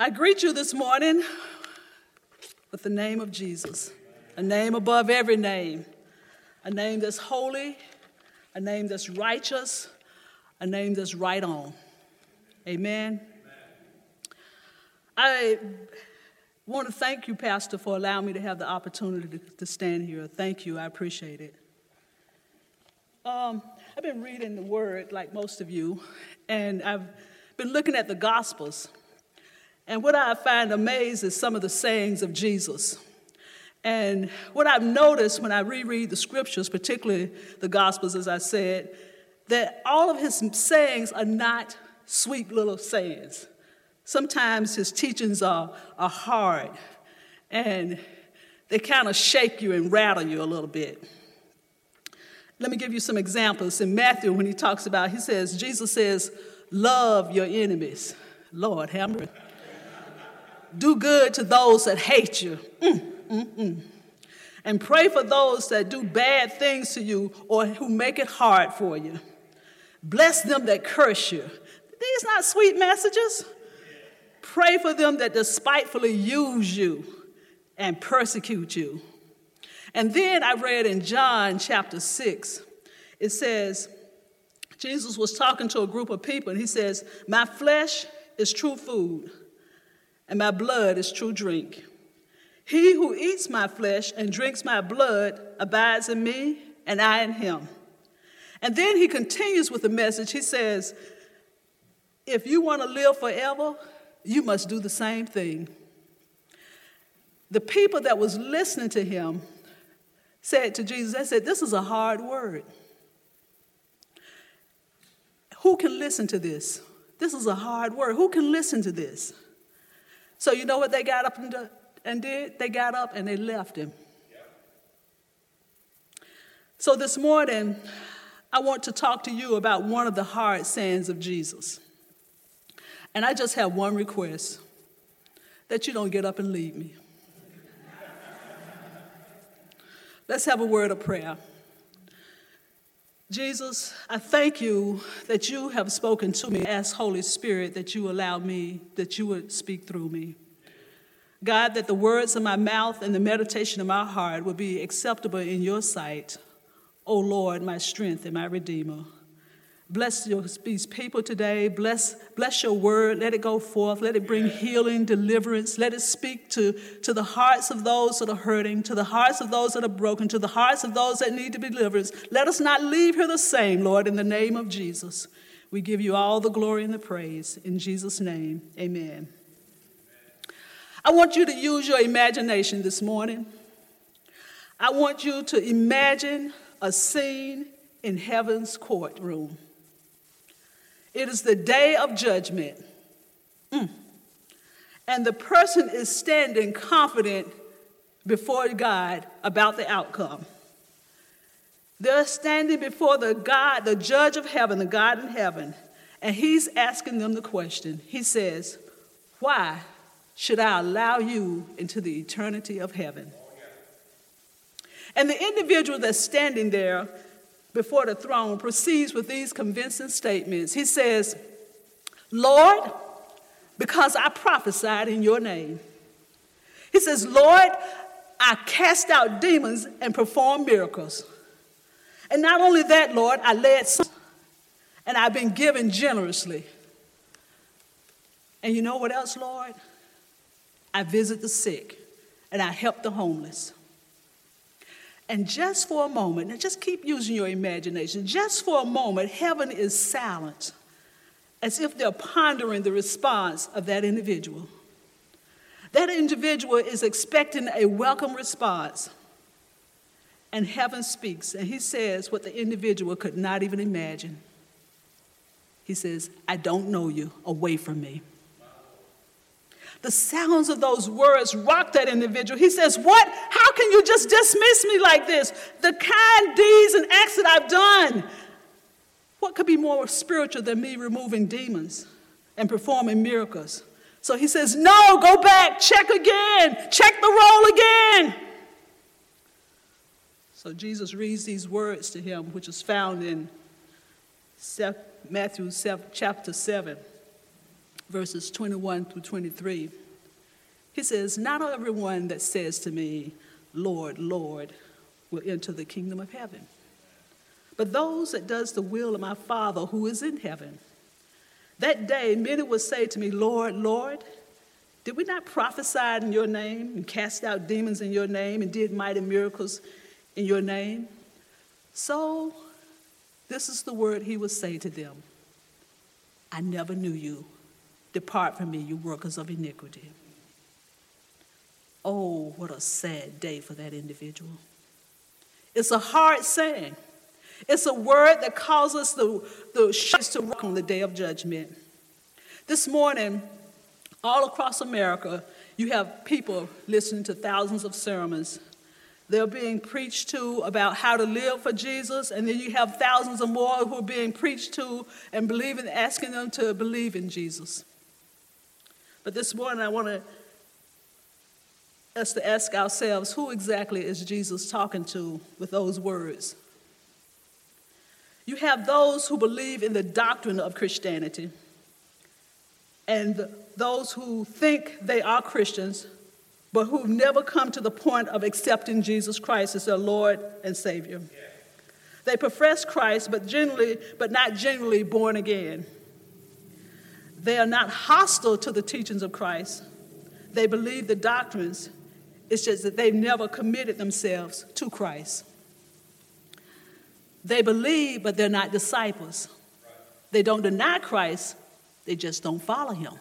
I greet you this morning with the name of Jesus, a name above every name, a name that's holy, a name that's righteous, a name that's right on. Amen. I want to thank you, Pastor, for allowing me to have the opportunity to, stand here. Thank you. I appreciate it. Um, I've been reading the Word like most of you, and I've been looking at the Gospels. And what I find amazed is some of the sayings of Jesus. And what I've noticed when I reread the scriptures, particularly the Gospels, as I said, that all of his sayings are not sweet little sayings. Sometimes his teachings are, are hard and they kind of shake you and rattle you a little bit. Let me give you some examples. In Matthew, when he talks about, he says, Jesus says, Love your enemies. Lord, have mercy. Do good to those that hate you. Mm, mm, mm. And pray for those that do bad things to you or who make it hard for you. Bless them that curse you. These not sweet messages. Pray for them that despitefully use you and persecute you. And then I read in John chapter 6, it says, Jesus was talking to a group of people, and he says, My flesh is true food and my blood is true drink. He who eats my flesh and drinks my blood abides in me, and I in him. And then he continues with the message. He says, If you want to live forever, you must do the same thing. The people that was listening to him said to Jesus, they said, This is a hard word. Who can listen to this? This is a hard word. Who can listen to this? So you know what they got up and, did? They got up and they left him. So this morning, I want to talk to you about one of the hard sayings of Jesus. And I just have one request that you don't get up and leave me. Let's have a word of prayer. Jesus, I thank you that you have spoken to me. Ask Holy Spirit that you allow me, that you would speak through me. God, that the words of my mouth and the meditation of my heart will be acceptable in your sight. O Lord, my strength and my redeemer. Bless your, these people today. Bless, bless your word. Let it go forth. Let it bring healing, deliverance. Let it speak to, to the hearts of those that are hurting, to the hearts of those that are broken, to the hearts of those that need to be delivered. Let us not leave here the same, Lord, in the name of Jesus. We give you all the glory and the praise. In Jesus' name, amen. I want you to use your imagination this morning. I want you to imagine a scene in heaven's courtroom. It is the day of judgment. Mm. And the person is standing confident before God about the outcome. They're standing before the God, the judge of heaven, the God in heaven, and he's asking them the question. He says, Why should I allow you into the eternity of heaven? And the individual that's standing there before the throne proceeds with these convincing statements. He says, Lord, because I prophesied in your name. He says, Lord, I cast out demons and performed miracles. And not only that, Lord, I led some, and I've been given generously. And you know what else, Lord? I visit the sick and I help the homeless. And just for a moment, and just keep using your imagination, just for a moment, heaven is silent, as if they're pondering the response of that individual. That individual is expecting a welcome response. And heaven speaks, and he says what the individual could not even imagine. He says, I don't know you, away from me. The sounds of those words rocked that individual. He says, What? How can you just dismiss me like this? The kind deeds and acts that I've done. What could be more spiritual than me removing demons and performing miracles? So he says, No, go back, check again, check the roll again. So Jesus reads these words to him, which is found in Matthew chapter 7. Verses 21 through 23. He says, Not everyone that says to me, Lord, Lord, will enter the kingdom of heaven, but those that does the will of my Father who is in heaven. That day many will say to me, Lord, Lord, did we not prophesy in your name and cast out demons in your name and did mighty miracles in your name? So, this is the word he would say to them I never knew you. Depart from me, you workers of iniquity. Oh, what a sad day for that individual. It's a hard saying. It's a word that causes the, the ships to rock on the day of judgment. This morning, all across America, you have people listening to thousands of sermons they're being preached to about how to live for Jesus, and then you have thousands of more who are being preached to and believing, asking them to believe in Jesus. But this morning, I want us to ask ourselves who exactly is Jesus talking to with those words? You have those who believe in the doctrine of Christianity, and those who think they are Christians but who've never come to the point of accepting Jesus Christ as their Lord and Savior. They profess Christ, but generally, but not generally born again. They are not hostile to the teachings of Christ. They believe the doctrines. It's just that they've never committed themselves to Christ. They believe, but they're not disciples. They don't deny Christ, they just don't follow him.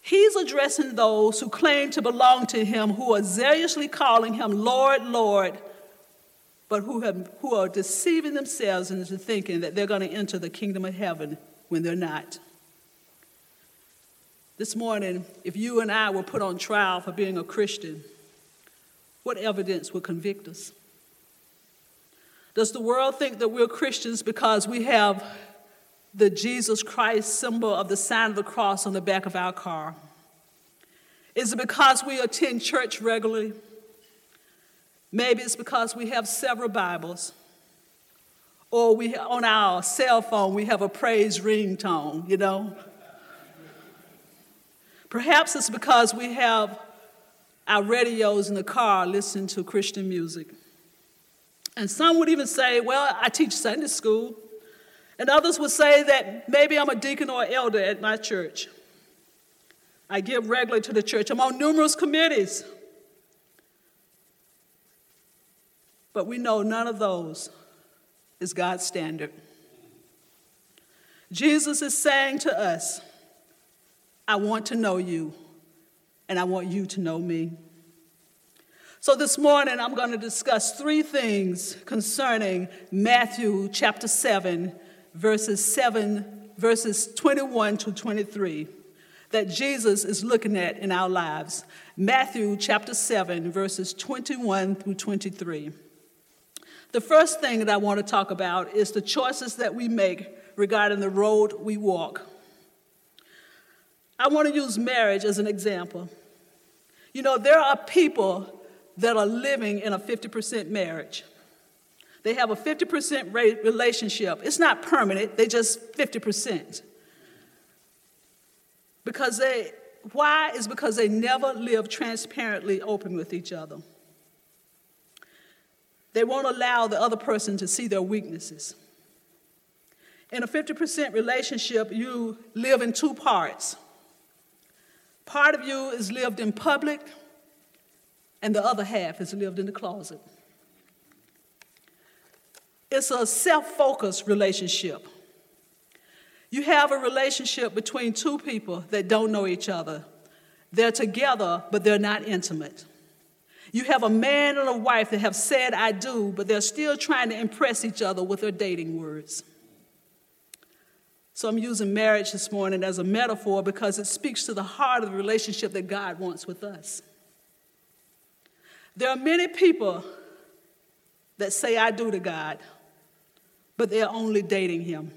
He's addressing those who claim to belong to him, who are zealously calling him Lord, Lord, but who, have, who are deceiving themselves into thinking that they're going to enter the kingdom of heaven when they're not. This morning, if you and I were put on trial for being a Christian, what evidence would convict us? Does the world think that we're Christians because we have the Jesus Christ symbol of the sign of the cross on the back of our car? Is it because we attend church regularly? Maybe it's because we have several Bibles. Or we on our cell phone we have a praise ringtone, you know. Perhaps it's because we have our radios in the car listening to Christian music. And some would even say, well, I teach Sunday school. And others would say that maybe I'm a deacon or elder at my church. I give regularly to the church. I'm on numerous committees. But we know none of those is God's standard. Jesus is saying to us, I want to know you, and I want you to know me. So this morning, I'm going to discuss three things concerning Matthew chapter 7 verses 7, verses 21 to 23 that Jesus is looking at in our lives. Matthew chapter 7, verses 21 through 23. The first thing that I want to talk about is the choices that we make regarding the road we walk. I want to use marriage as an example. You know, there are people that are living in a 50% marriage. They have a 50% relationship. It's not permanent, they just 50%. Because they, why? Is because they never live transparently open with each other. They won't allow the other person to see their weaknesses. In a 50% relationship, you live in two parts. Part of you is lived in public, and the other half is lived in the closet. It's a self focused relationship. You have a relationship between two people that don't know each other. They're together, but they're not intimate. You have a man and a wife that have said, I do, but they're still trying to impress each other with their dating words. So I'm using marriage this morning as a metaphor because it speaks to the heart of the relationship that God wants with us. There are many people that say, I do to God, but they're only dating him.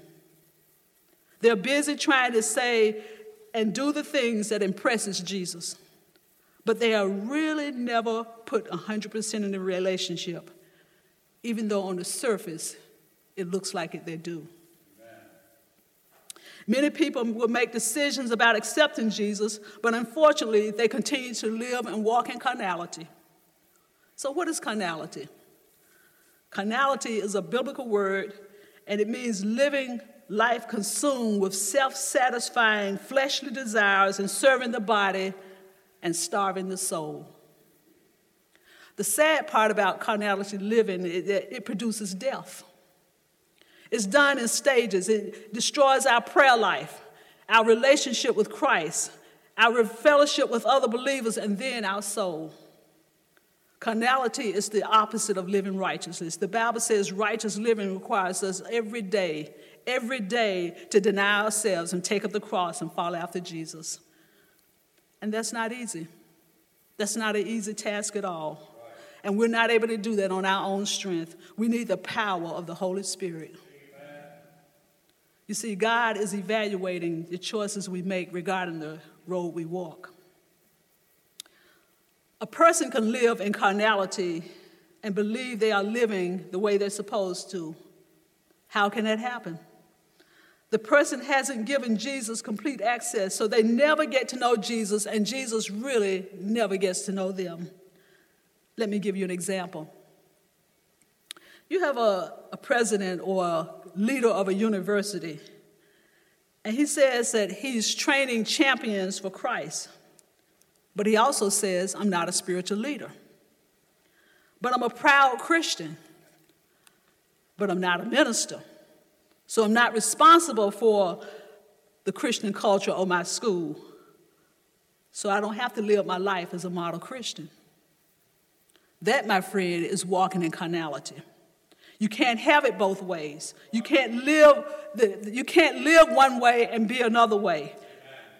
They're busy trying to say and do the things that impresses Jesus, but they are really never put 100% in the relationship, even though on the surface it looks like it they do. Many people will make decisions about accepting Jesus, but unfortunately, they continue to live and walk in carnality. So, what is carnality? Carnality is a biblical word, and it means living life consumed with self satisfying fleshly desires and serving the body and starving the soul. The sad part about carnality living is that it produces death. It's done in stages. It destroys our prayer life, our relationship with Christ, our fellowship with other believers, and then our soul. Carnality is the opposite of living righteousness. The Bible says righteous living requires us every day, every day to deny ourselves and take up the cross and follow after Jesus. And that's not easy. That's not an easy task at all. And we're not able to do that on our own strength. We need the power of the Holy Spirit. You see, God is evaluating the choices we make regarding the road we walk. A person can live in carnality and believe they are living the way they're supposed to. How can that happen? The person hasn't given Jesus complete access, so they never get to know Jesus, and Jesus really never gets to know them. Let me give you an example. You have a, a president or a leader of a university, and he says that he's training champions for Christ. But he also says, I'm not a spiritual leader. But I'm a proud Christian. But I'm not a minister. So I'm not responsible for the Christian culture of my school. So I don't have to live my life as a model Christian. That, my friend, is walking in carnality. You can't have it both ways. You can't live, the, you can't live one way and be another way.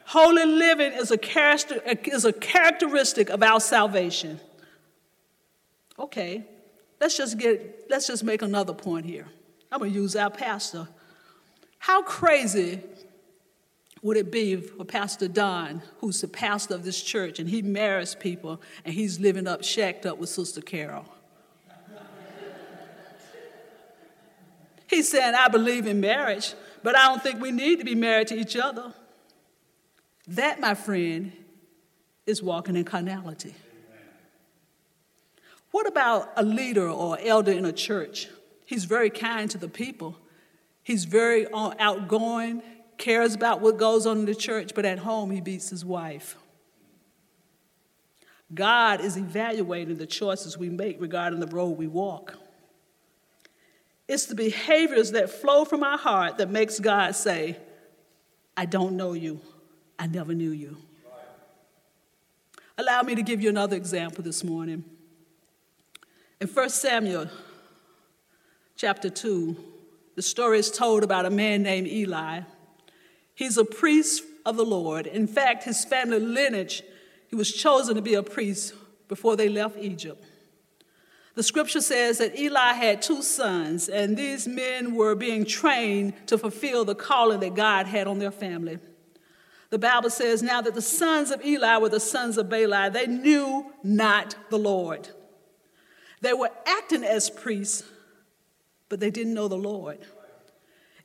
Holy living is a, character, is a characteristic of our salvation. Okay, let's just get let's just make another point here. I'm gonna use our pastor. How crazy would it be for Pastor Don, who's the pastor of this church, and he marries people and he's living up, shacked up with Sister Carol? He's saying, I believe in marriage, but I don't think we need to be married to each other. That, my friend, is walking in carnality. What about a leader or elder in a church? He's very kind to the people. He's very uh, outgoing, cares about what goes on in the church, but at home he beats his wife. God is evaluating the choices we make regarding the road we walk. It's the behaviors that flow from our heart that makes God say, I don't know you. I never knew you. Allow me to give you another example this morning. In 1 Samuel chapter 2, the story is told about a man named Eli. He's a priest of the Lord. In fact, his family lineage, he was chosen to be a priest before they left Egypt. The scripture says that Eli had two sons, and these men were being trained to fulfill the calling that God had on their family. The Bible says, Now that the sons of Eli were the sons of Belial, they knew not the Lord. They were acting as priests, but they didn't know the Lord.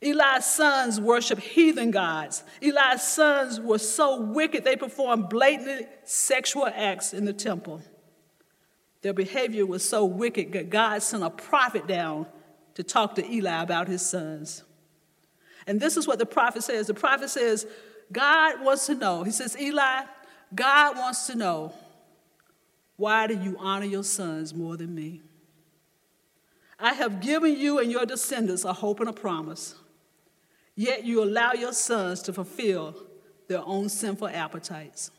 Eli's sons worshiped heathen gods. Eli's sons were so wicked they performed blatant sexual acts in the temple. Their behavior was so wicked that God sent a prophet down to talk to Eli about his sons. And this is what the prophet says. The prophet says, God wants to know. He says, Eli, God wants to know why do you honor your sons more than me? I have given you and your descendants a hope and a promise, yet you allow your sons to fulfill their own sinful appetites.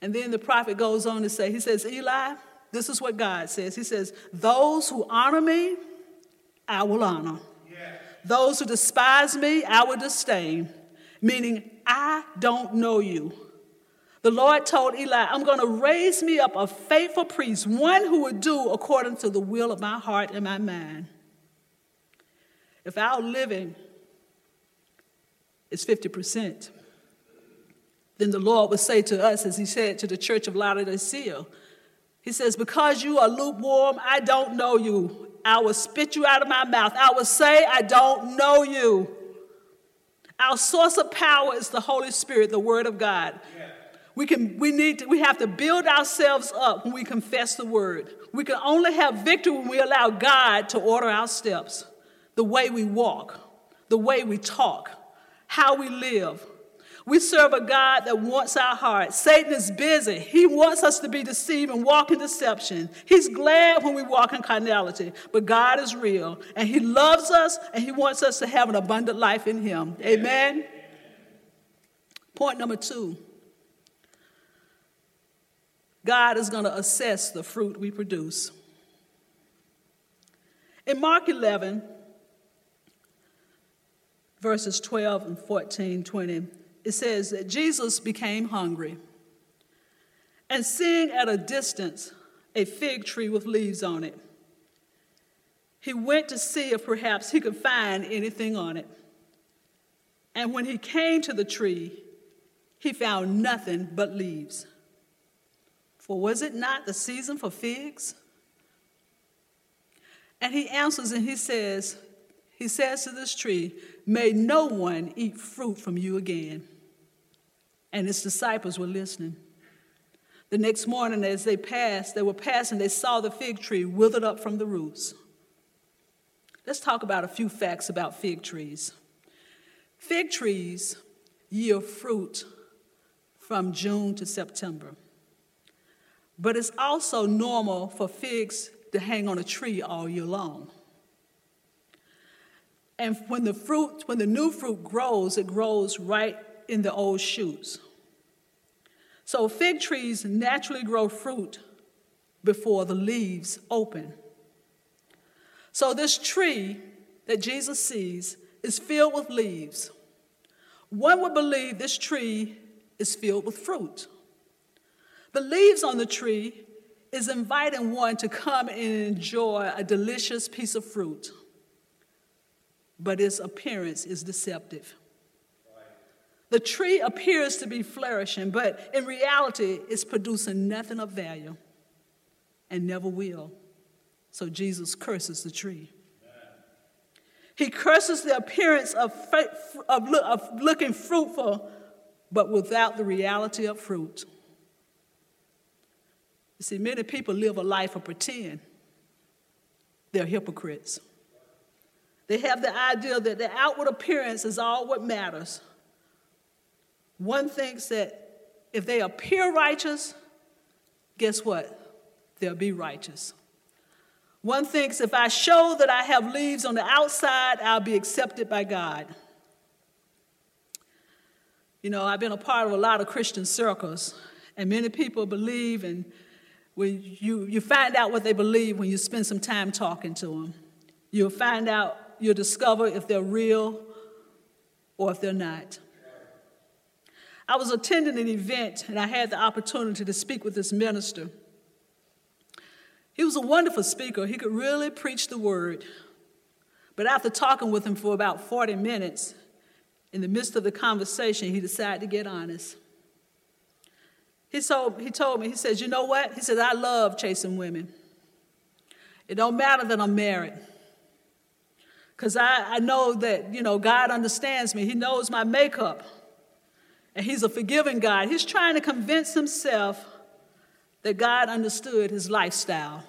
And then the prophet goes on to say, He says, Eli, this is what God says. He says, Those who honor me, I will honor. Yes. Those who despise me, I will disdain meaning, I don't know you. The Lord told Eli, I'm going to raise me up a faithful priest, one who would do according to the will of my heart and my mind. If our living is 50%, then the Lord would say to us, as He said to the church of Laodicea He says, Because you are lukewarm, I don't know you. I will spit you out of my mouth. I will say, I don't know you. Our source of power is the Holy Spirit, the Word of God. We, can, we, need to, we have to build ourselves up when we confess the Word. We can only have victory when we allow God to order our steps, the way we walk, the way we talk, how we live. We serve a God that wants our hearts. Satan is busy. He wants us to be deceived and walk in deception. He's glad when we walk in carnality, but God is real, and He loves us, and He wants us to have an abundant life in Him. Amen? Amen. Point number two God is going to assess the fruit we produce. In Mark 11, verses 12 and 14, 20, it says that Jesus became hungry. And seeing at a distance a fig tree with leaves on it, he went to see if perhaps he could find anything on it. And when he came to the tree, he found nothing but leaves. For was it not the season for figs? And he answers and he says, he says to this tree, May no one eat fruit from you again. And his disciples were listening. The next morning, as they passed, they were passing, they saw the fig tree withered up from the roots. Let's talk about a few facts about fig trees. Fig trees yield fruit from June to September. But it's also normal for figs to hang on a tree all year long. And when the fruit, when the new fruit grows, it grows right in the old shoots. So fig trees naturally grow fruit before the leaves open. So this tree that Jesus sees is filled with leaves. One would believe this tree is filled with fruit. The leaves on the tree is inviting one to come and enjoy a delicious piece of fruit, but its appearance is deceptive. The tree appears to be flourishing, but in reality, it's producing nothing of value and never will. So Jesus curses the tree. He curses the appearance of, of, of looking fruitful, but without the reality of fruit. You see, many people live a life of pretend. They're hypocrites. They have the idea that the outward appearance is all what matters. One thinks that if they appear righteous, guess what? They'll be righteous. One thinks if I show that I have leaves on the outside, I'll be accepted by God. You know, I've been a part of a lot of Christian circles, and many people believe and when you, you find out what they believe when you spend some time talking to them. You'll find out, you'll discover if they're real or if they're not. I was attending an event and I had the opportunity to speak with this minister. He was a wonderful speaker. He could really preach the word. But after talking with him for about 40 minutes, in the midst of the conversation, he decided to get honest. He told, he told me, he says, you know what? He says, I love chasing women. It don't matter that I'm married. Because I, I know that, you know, God understands me. He knows my makeup. And he's a forgiving God. He's trying to convince himself that God understood his lifestyle.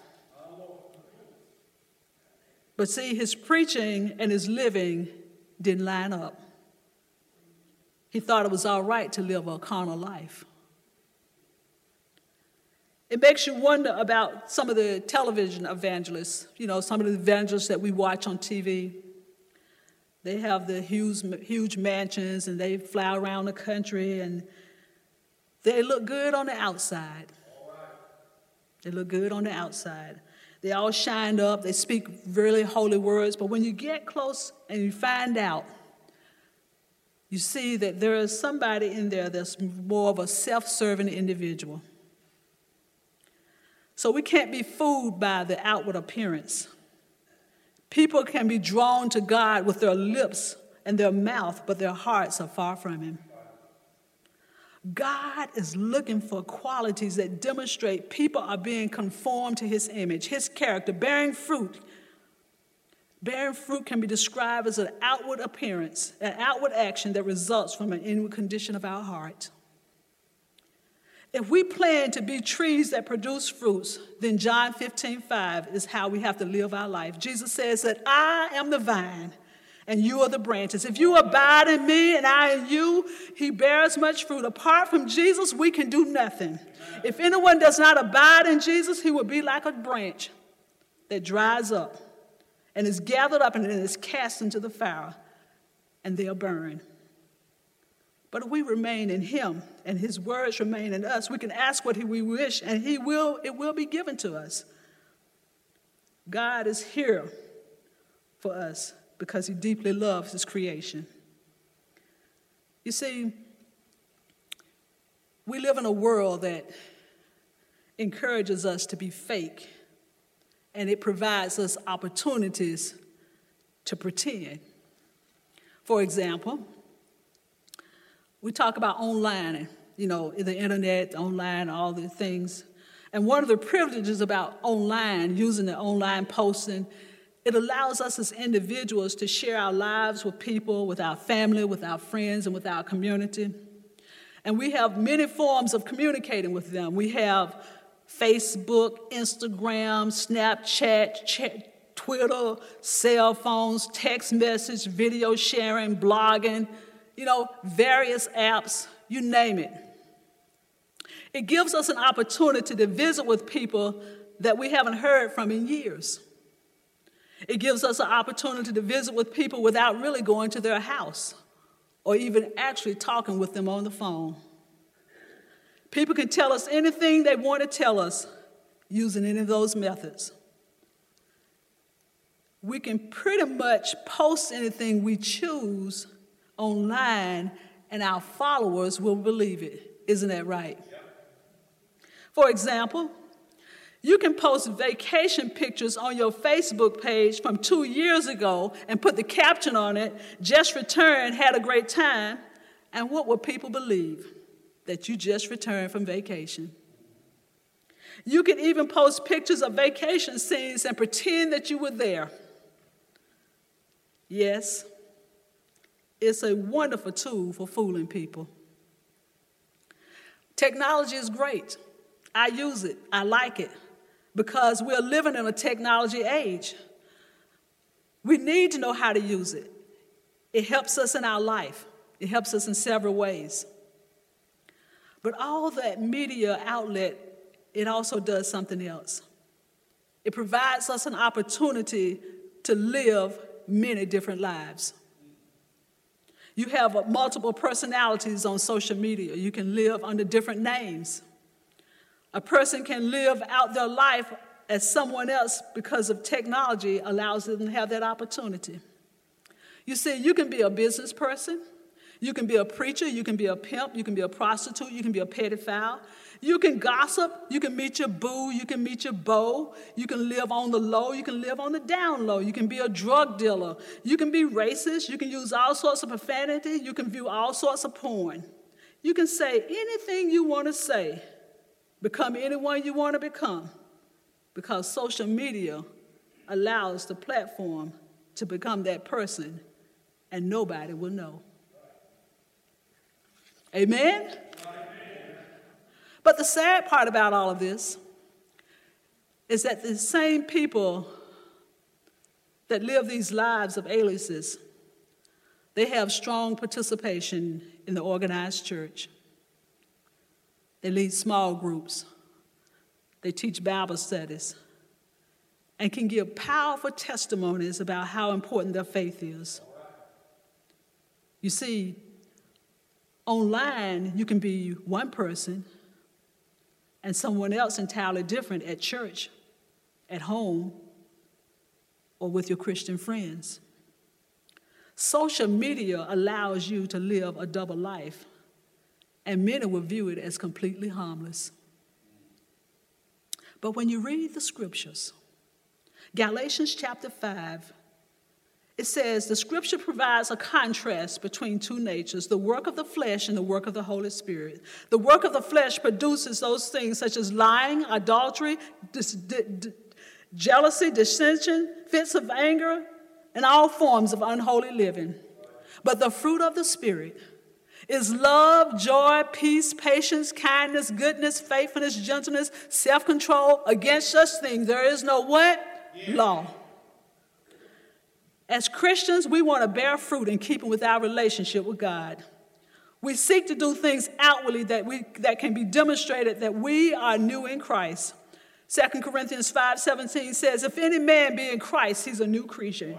But see, his preaching and his living didn't line up. He thought it was all right to live a carnal life. It makes you wonder about some of the television evangelists, you know, some of the evangelists that we watch on TV. They have the huge, huge mansions and they fly around the country and they look good on the outside. They look good on the outside. They all shined up, they speak really holy words, but when you get close and you find out, you see that there is somebody in there that's more of a self serving individual. So we can't be fooled by the outward appearance. People can be drawn to God with their lips and their mouth, but their hearts are far from Him. God is looking for qualities that demonstrate people are being conformed to His image, His character, bearing fruit, Bearing fruit can be described as an outward appearance, an outward action that results from an inward condition of our heart. If we plan to be trees that produce fruits, then John 15, 5 is how we have to live our life. Jesus says that I am the vine and you are the branches. If you abide in me and I in you, he bears much fruit. Apart from Jesus, we can do nothing. If anyone does not abide in Jesus, he will be like a branch that dries up and is gathered up and is cast into the fire, and they'll burn. But we remain in him and his words remain in us, we can ask what we wish and he will, it will be given to us. God is here for us because he deeply loves his creation. You see, we live in a world that encourages us to be fake and it provides us opportunities to pretend. For example, we talk about online, and you know, the internet, online, all the things. And one of the privileges about online, using the online posting, it allows us as individuals to share our lives with people, with our family, with our friends, and with our community. And we have many forms of communicating with them. We have Facebook, Instagram, Snapchat, Twitter, cell phones, text message, video sharing, blogging, you know, various apps, you name it. It gives us an opportunity to visit with people that we haven't heard from in years. It gives us an opportunity to visit with people without really going to their house or even actually talking with them on the phone. People can tell us anything they want to tell us using any of those methods. We can pretty much post anything we choose online and our followers will believe it. Isn't that right? For example, you can post vacation pictures on your Facebook page from two years ago and put the caption on it, just returned, had a great time. And what will people believe? That you just returned from vacation. You can even post pictures of vacation scenes and pretend that you were there. Yes, it's a wonderful tool for fooling people. Technology is great. I use it, I like it, because we're living in a technology age. We need to know how to use it. It helps us in our life, it helps us in several ways. But all that media outlet, it also does something else. It provides us an opportunity to live many different lives. You have uh, multiple personalities on social media. You can live under different names. A person can live out their life as someone else because of technology allows them to have that opportunity. You see, you can be a business person, you can be a preacher, you can be a pimp, you can be a prostitute, you can be a pedophile, you can gossip, you can meet your boo, you can meet your beau, you can live on the low, you can live on the down low, you can be a drug dealer, you can be racist, you can use all sorts of profanity, you can view all sorts of porn. You can say anything you want to say, become anyone you want to become, because social media allows the platform to become that person, and nobody will know. Amen? But the sad part about all of this is that the same people that live these lives of aliases, they have strong participation in the organized church. They lead small groups. They teach Bible studies and can give powerful testimonies about how important their faith is. You see, online, you can be one person and someone else entirely different at church, at home, or with your Christian friends. Social media allows you to live a double life, and many will view it as completely harmless. But when you read the scriptures, Galatians chapter 5 it says the scripture provides a contrast between two natures the work of the flesh and the work of the Holy Spirit. The work of the flesh produces those things such as lying, adultery, dis- d- d- jealousy, dissension, fits of anger, and all forms of unholy living. But the fruit of the Spirit is love, joy, peace, patience, kindness, goodness, faithfulness, gentleness, self control. Against such things, there is no what? Yeah. Law. As Christians, we want to bear fruit in keeping with our relationship with God. We seek to do things outwardly that, we, that can be demonstrated that we are new in Christ. 2 Corinthians 5 17 says, If any man be in Christ, he's a new creature.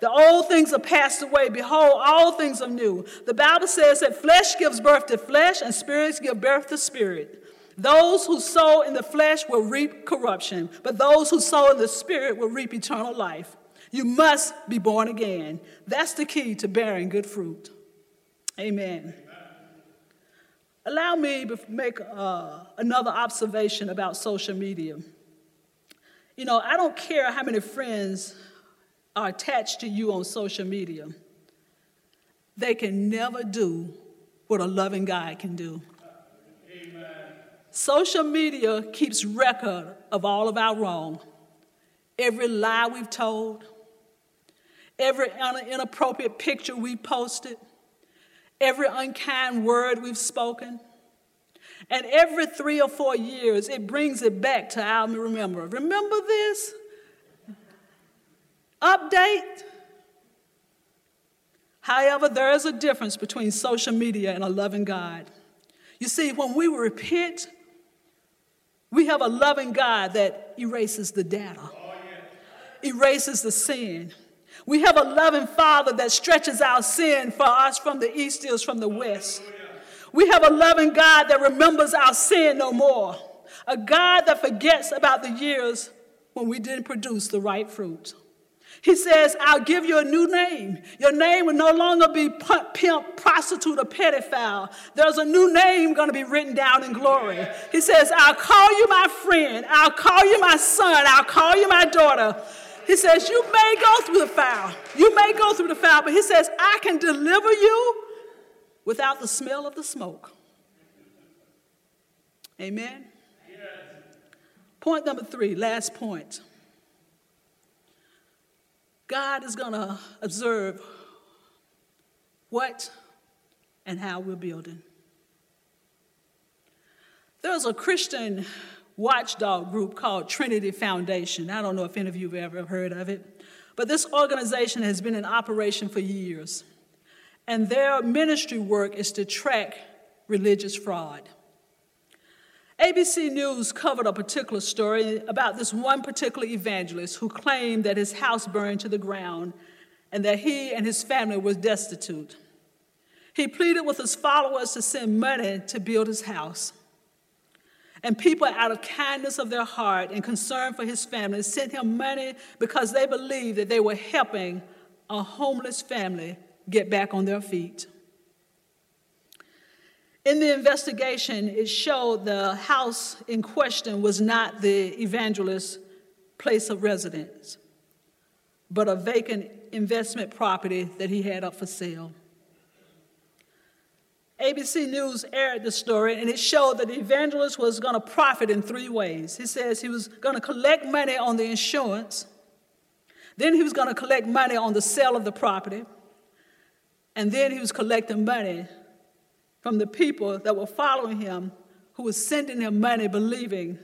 The old things are passed away. Behold, all things are new. The Bible says that flesh gives birth to flesh and spirits give birth to spirit. Those who sow in the flesh will reap corruption, but those who sow in the spirit will reap eternal life. You must be born again. That's the key to bearing good fruit. Amen. Amen. Allow me to make uh, another observation about social media. You know, I don't care how many friends are attached to you on social media, they can never do what a loving God can do. Amen. Social media keeps record of all of our wrong, every lie we've told, every inappropriate picture we posted, every unkind word we've spoken. And every three or four years, it brings it back to our remember. Remember this? update. However, there is a difference between social media and a loving God. You see, when we repent, we have a loving God that erases the data, erases the sin. We have a loving Father that stretches out sin for us from the east is from the west. We have a loving God that remembers our sin no more. A God that forgets about the years when we didn't produce the right fruit. He says, I'll give you a new name. Your name will no longer be pimp, prostitute, or pedophile. There's a new name going to be written down in glory. He says, I'll call you my friend. I'll call you my son. I'll call you my daughter. He says, You may go through the fire. You may go through the fire, but he says, I can deliver you without the smell of the smoke. Amen. Yes. Point number three, last point. God is going to observe what and how we're building. There's a Christian watchdog group called Trinity Foundation. I don't know if any of you have ever heard of it, but this organization has been in operation for years. And their ministry work is to track religious fraud. ABC News covered a particular story about this one particular evangelist who claimed that his house burned to the ground and that he and his family were destitute. He pleaded with his followers to send money to build his house. And people, out of kindness of their heart and concern for his family, sent him money because they believed that they were helping a homeless family get back on their feet. In the investigation, it showed the house in question was not the evangelist's place of residence, but a vacant investment property that he had up for sale. ABC News aired the story, and it showed that the evangelist was going to profit in three ways. He says he was going to collect money on the insurance, then he was going to collect money on the sale of the property, and then he was collecting money from the people that were following him who was sending him money believing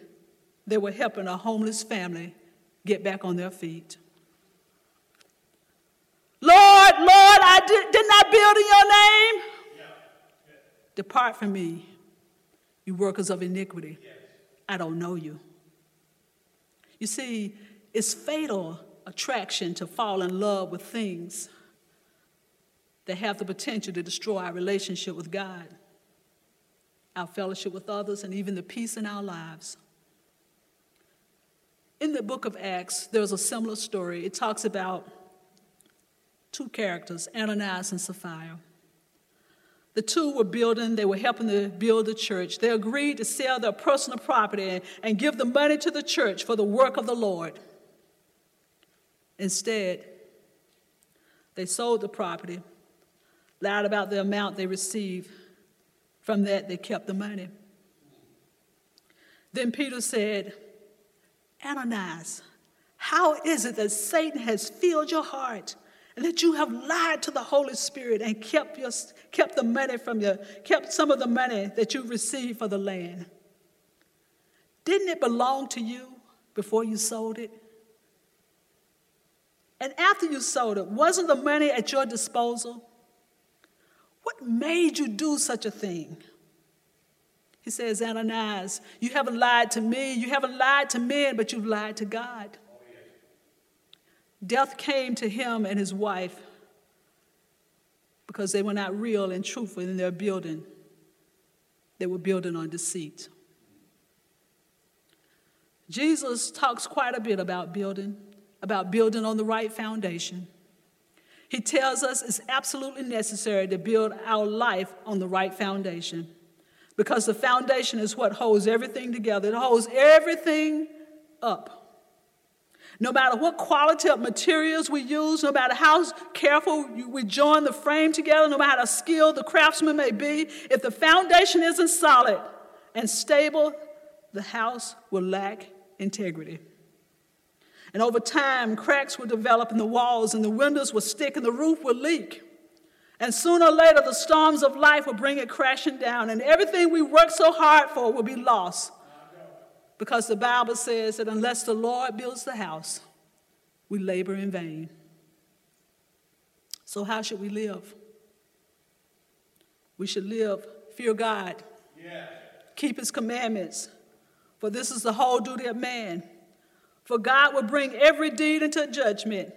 they were helping a homeless family get back on their feet. Lord, Lord, I did, didn't I build in your name? Depart from me, you workers of iniquity. I don't know you. You see, it's fatal attraction to fall in love with things that have the potential to destroy our relationship with God, our fellowship with others, and even the peace in our lives. In the book of Acts, there's a similar story. It talks about two characters, Ananias and Sapphira. The two were building, they were helping to build the church. They agreed to sell their personal property and give the money to the church for the work of the Lord. Instead, they sold the property lied about the amount they received. From that, they kept the money. Then Peter said, Ananias, how is it that Satan has filled your heart and that you have lied to the Holy Spirit and kept, your, kept the money from your, kept some of the money that you received for the land. Didn't it belong to you before you sold it? And after you sold it, wasn't the money at your disposal? What made you do such a thing? He says, Ananias, you haven't lied to me, you haven't lied to men, but you've lied to God. Death came to him and his wife because they were not real and truthful in their building. They were building on deceit. Jesus talks quite a bit about building, about building on the right foundation. He tells us it's absolutely necessary to build our life on the right foundation because the foundation is what holds everything together, it holds everything up. No matter what quality of materials we use, no matter how careful we join the frame together, no matter how skilled the craftsman may be, if the foundation isn't solid and stable, the house will lack integrity. And over time, cracks will develop in the walls, and the windows will stick, and the roof will leak. And sooner or later, the storms of life will bring it crashing down, and everything we worked so hard for will be lost because the Bible says that unless the Lord builds the house, we labor in vain. So, how should we live? We should live, fear God, yes. keep His commandments, for this is the whole duty of man. For God will bring every deed into judgment,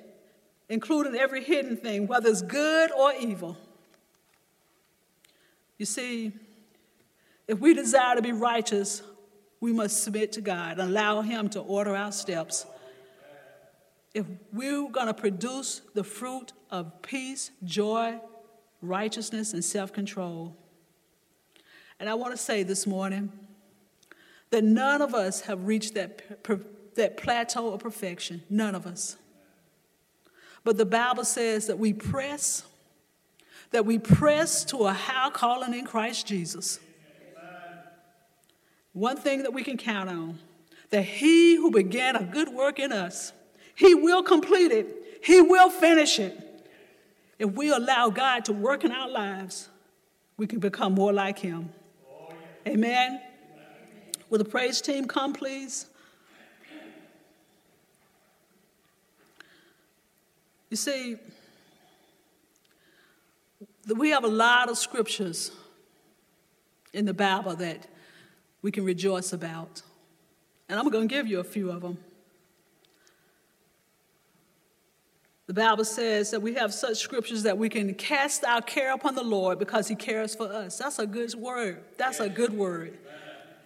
including every hidden thing, whether it's good or evil. You see, if we desire to be righteous, we must submit to God and allow Him to order our steps. If we're going to produce the fruit of peace, joy, righteousness, and self control. And I want to say this morning that none of us have reached that, that plateau of perfection. None of us. But the Bible says that we press, that we press to a high calling in Christ Jesus. One thing that we can count on that he who began a good work in us, he will complete it, he will finish it. If we allow God to work in our lives, we can become more like him. Amen. Will the praise team come, please? You see, we have a lot of scriptures in the Bible that we can rejoice about. And I'm going to give you a few of them. The Bible says that we have such scriptures that we can cast our care upon the Lord because he cares for us. That's a good word. That's a good word.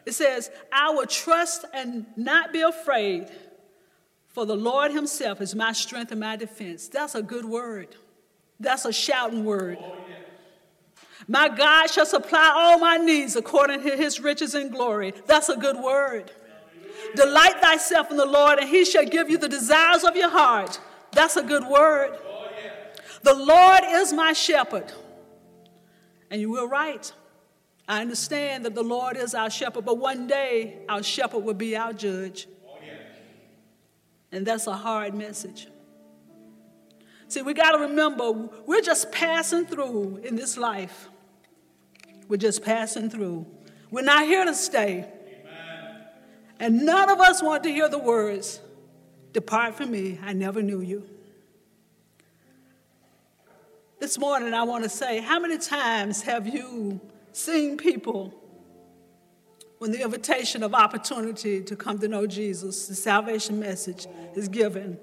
It says, I will trust and not be afraid, for the Lord himself is my strength and my defense. That's a good word. That's a shouting word. My God shall supply all my needs according to his riches and glory. That's a good word. Delight thyself in the Lord, and he shall give you the desires of your heart. That's a good word. The Lord is my shepherd. And you were right. I understand that the Lord is our shepherd, but one day our shepherd will be our judge. And that's a hard message. See, we got to remember we're just passing through in this life. We're just passing through. We're not here to stay. And none of us want to hear the words, Depart from me, I never knew you. This morning, I want to say, how many times have you seen people when the invitation of opportunity to come to know Jesus, the salvation message, is given?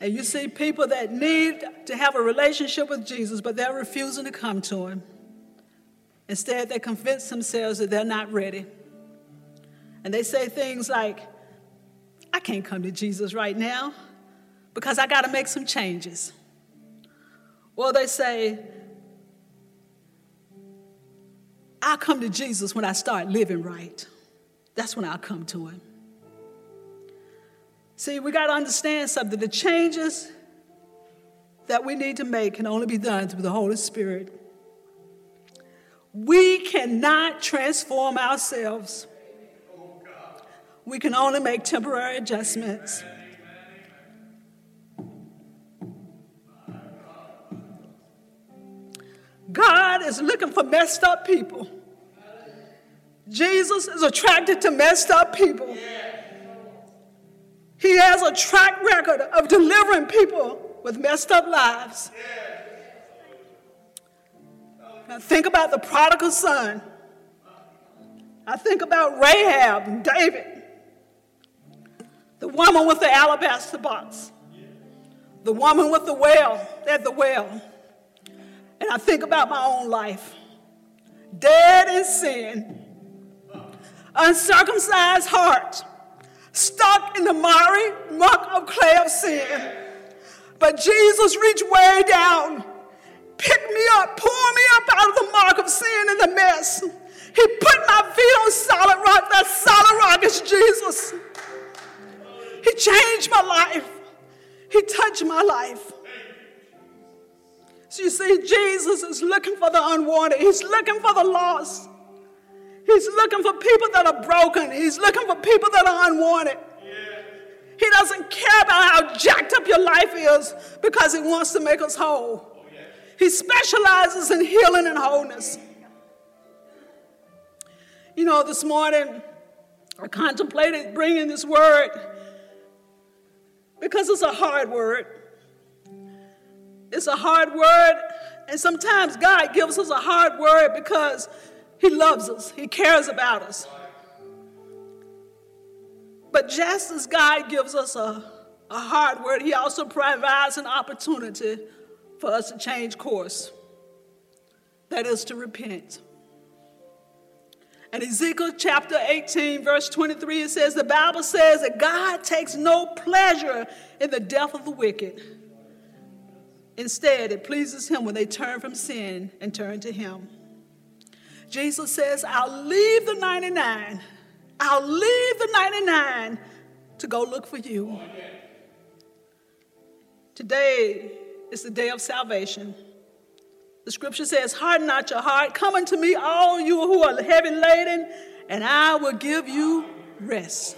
And you see people that need to have a relationship with Jesus, but they're refusing to come to him. Instead, they convince themselves that they're not ready. And they say things like, I can't come to Jesus right now because I got to make some changes. Or they say, I'll come to Jesus when I start living right. That's when I'll come to him. See, we got to understand something. The changes that we need to make can only be done through the Holy Spirit. We cannot transform ourselves. We can only make temporary adjustments. God is looking for messed up people. Jesus is attracted to messed up people. He has a track record of delivering people with messed up lives. Yeah. Now think about the prodigal son. I think about Rahab and David, the woman with the alabaster box, the woman with the well at the well. And I think about my own life, dead in sin, uncircumcised heart, stuck in the miry muck of clay of sin. But Jesus reached way down, picked me up, pulled me up out of the muck of sin and the mess. He put my feet on solid rock. That solid rock is Jesus. He changed my life. He touched my life. So you see, Jesus is looking for the unwanted. He's looking for the lost. He's looking for people that are broken. He's looking for people that are unwanted. He doesn't care about how jacked up your life is because he wants to make us whole. He specializes in healing and wholeness. You know, this morning I contemplated bringing this word because it's a hard word. It's a hard word, and sometimes God gives us a hard word because He loves us, He cares about us. But just as God gives us a, a hard word, He also provides an opportunity for us to change course. That is to repent. And Ezekiel chapter 18, verse 23, it says, The Bible says that God takes no pleasure in the death of the wicked. Instead, it pleases Him when they turn from sin and turn to Him. Jesus says, I'll leave the 99, I'll leave the 99 to go look for you. Today is the day of salvation. The scripture says, Harden not your heart. Come unto me, all you who are heavy laden, and I will give you rest.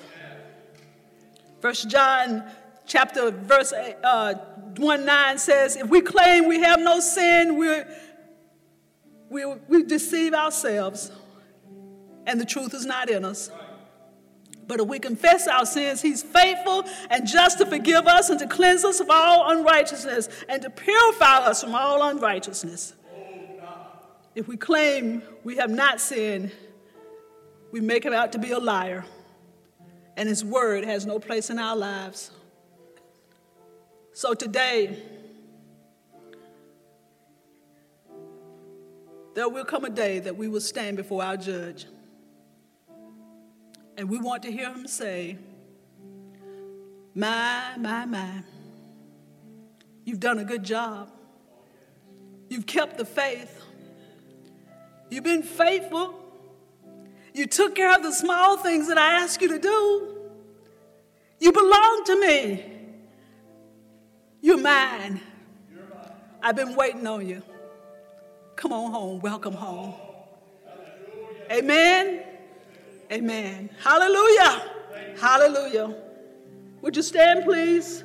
First John chapter verse uh, 1 9 says, If we claim we have no sin, we we, we deceive ourselves, and the truth is not in us. But if we confess our sins, He's faithful and just to forgive us and to cleanse us of all unrighteousness and to purify us from all unrighteousness. If we claim we have not sinned, we make Him out to be a liar, and His word has no place in our lives. So today, there will come a day that we will stand before our judge. And we want to hear him say, My, my, my, you've done a good job. You've kept the faith. You've been faithful. You took care of the small things that I asked you to do. You belong to me. You're mine. I've been waiting on you. Come on home. Welcome home. Amen. Amen. Hallelujah. Hallelujah. Would you stand, please?